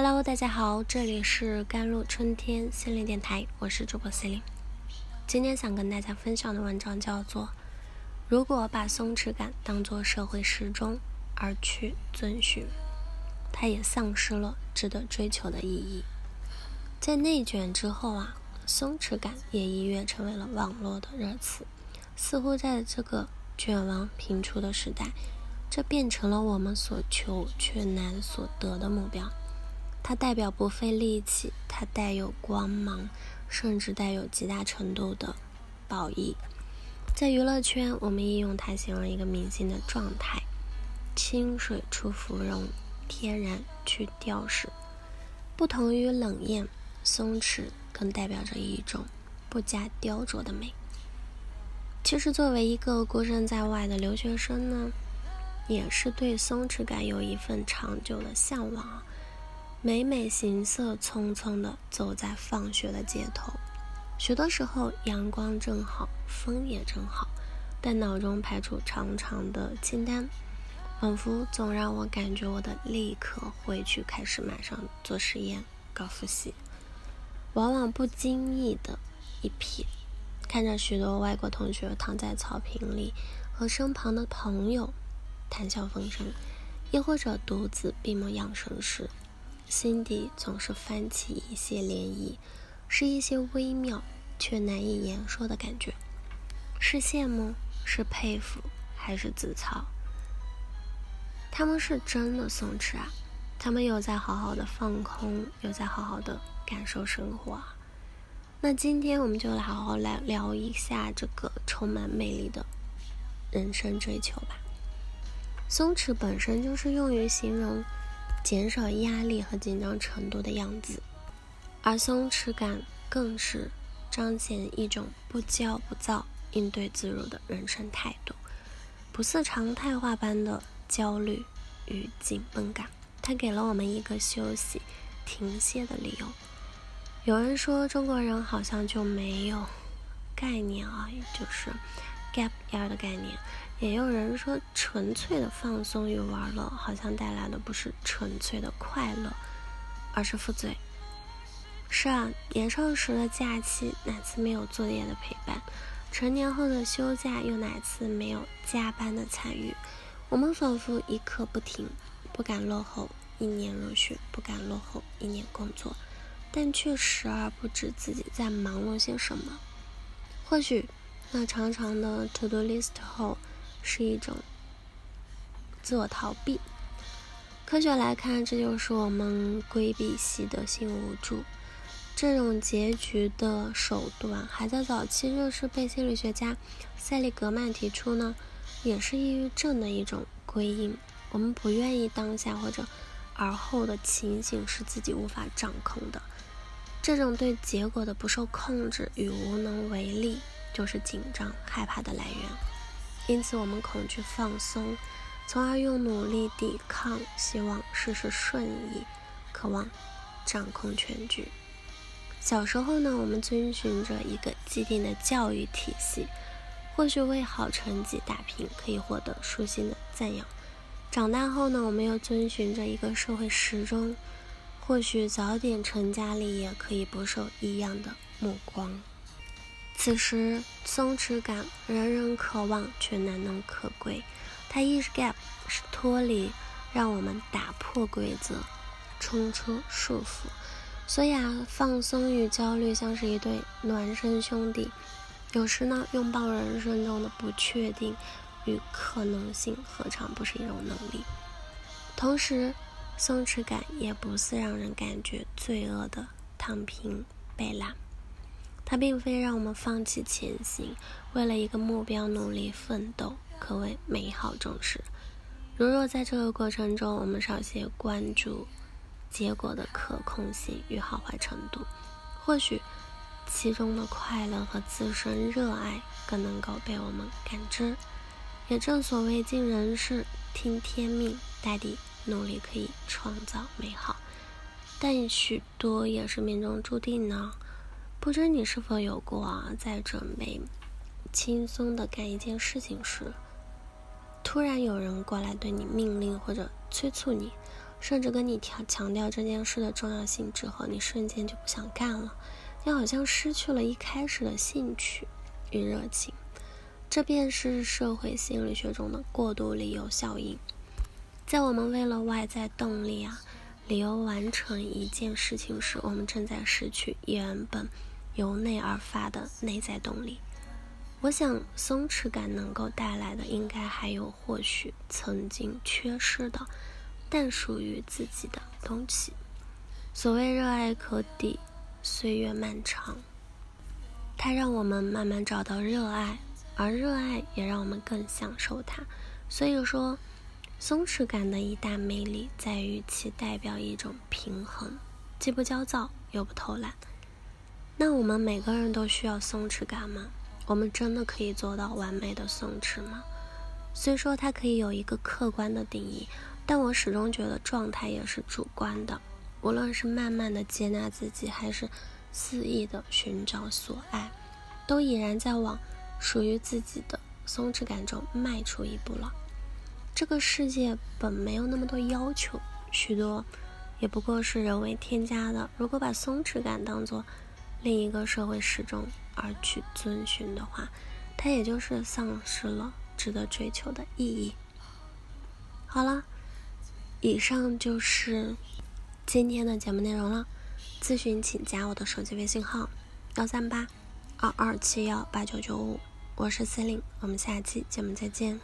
Hello，大家好，这里是甘露春天心灵电台，我是主播 c e l i n e 今天想跟大家分享的文章叫做《如果把松弛感当作社会时钟而去遵循，它也丧失了值得追求的意义》。在内卷之后啊，松弛感也一跃成为了网络的热词，似乎在这个卷王频出的时代，这变成了我们所求却难所得的目标。它代表不费力气，它带有光芒，甚至带有极大程度的褒义。在娱乐圈，我们应用它形容一个明星的状态：清水出芙蓉，天然去雕饰。不同于冷艳、松弛，更代表着一种不加雕琢的美。其实，作为一个孤身在外的留学生呢，也是对松弛感有一份长久的向往。每每行色匆匆地走在放学的街头，许多时候阳光正好，风也正好，但脑中排出长长的清单，仿佛总让我感觉我得立刻回去开始马上做实验、搞复习。往往不经意的一瞥，看着许多外国同学躺在草坪里，和身旁的朋友谈笑风生，亦或者独自闭目养神时。心底总是泛起一些涟漪，是一些微妙却难以言说的感觉，是羡慕，是佩服，还是自嘲？他们是真的松弛啊，他们有在好好的放空，有在好好的感受生活啊。那今天我们就来好好来聊一下这个充满魅力的人生追求吧。松弛本身就是用于形容。减少压力和紧张程度的样子，而松弛感更是彰显一种不骄不躁、应对自如的人生态度，不似常态化般的焦虑与紧绷感。它给了我们一个休息、停歇的理由。有人说中国人好像就没有概念啊，也就是 gap year 的概念。也有人说，纯粹的放松与玩乐，好像带来的不是纯粹的快乐，而是负罪。是啊，年少时的假期，哪次没有作业的陪伴？成年后的休假，又哪次没有加班的参与？我们仿佛一刻不停，不敢落后一年入学，不敢落后一年工作，但却时而不知自己在忙碌些什么。或许，那长长的 to do list 后。是一种自我逃避。科学来看，这就是我们规避习得性无助。这种结局的手段，还在早期就是被心理学家塞利格曼提出呢，也是抑郁症的一种归因。我们不愿意当下或者而后的情形是自己无法掌控的，这种对结果的不受控制与无能为力，就是紧张害怕的来源。因此，我们恐惧放松，从而用努力抵抗，希望事事顺意，渴望掌控全局。小时候呢，我们遵循着一个既定的教育体系，或许为好成绩打拼，可以获得舒心的赞扬；长大后呢，我们又遵循着一个社会时钟，或许早点成家立业，可以不受异样的目光。此时，松弛感人人渴望，却难能可贵。它亦是 gap，是脱离，让我们打破规则，冲出束缚。所以啊，放松与焦虑像是一对孪生兄弟。有时呢，拥抱人生中的不确定与可能性，何尝不是一种能力？同时，松弛感也不是让人感觉罪恶的躺平被懒。它并非让我们放弃前行，为了一个目标努力奋斗，可谓美好重视。如若在这个过程中，我们少些关注结果的可控性与好坏程度，或许其中的快乐和自身热爱更能够被我们感知。也正所谓尽人事，听天命，大抵努力可以创造美好，但许多也是命中注定呢。不知你是否有过啊，在准备轻松的干一件事情时，突然有人过来对你命令或者催促你，甚至跟你强强调这件事的重要性之后，你瞬间就不想干了，你好像失去了一开始的兴趣与热情。这便是社会心理学中的过度理由效应。在我们为了外在动力啊，理由完成一件事情时，我们正在失去原本由内而发的内在动力。我想，松弛感能够带来的，应该还有或许曾经缺失的，但属于自己的东西。所谓热爱可抵岁月漫长，它让我们慢慢找到热爱，而热爱也让我们更享受它。所以说，松弛感的一大魅力在于其代表一种平衡，既不焦躁又不偷懒。那我们每个人都需要松弛感吗？我们真的可以做到完美的松弛吗？虽说它可以有一个客观的定义，但我始终觉得状态也是主观的。无论是慢慢的接纳自己，还是肆意的寻找所爱，都已然在往属于自己的松弛感中迈出一步了。这个世界本没有那么多要求，许多也不过是人为添加的。如果把松弛感当做另一个社会时钟，而去遵循的话，它也就是丧失了值得追求的意义。好了，以上就是今天的节目内容了。咨询请加我的手机微信号：幺三八二二七幺八九九五，我是 c e l i n e 我们下期节目再见。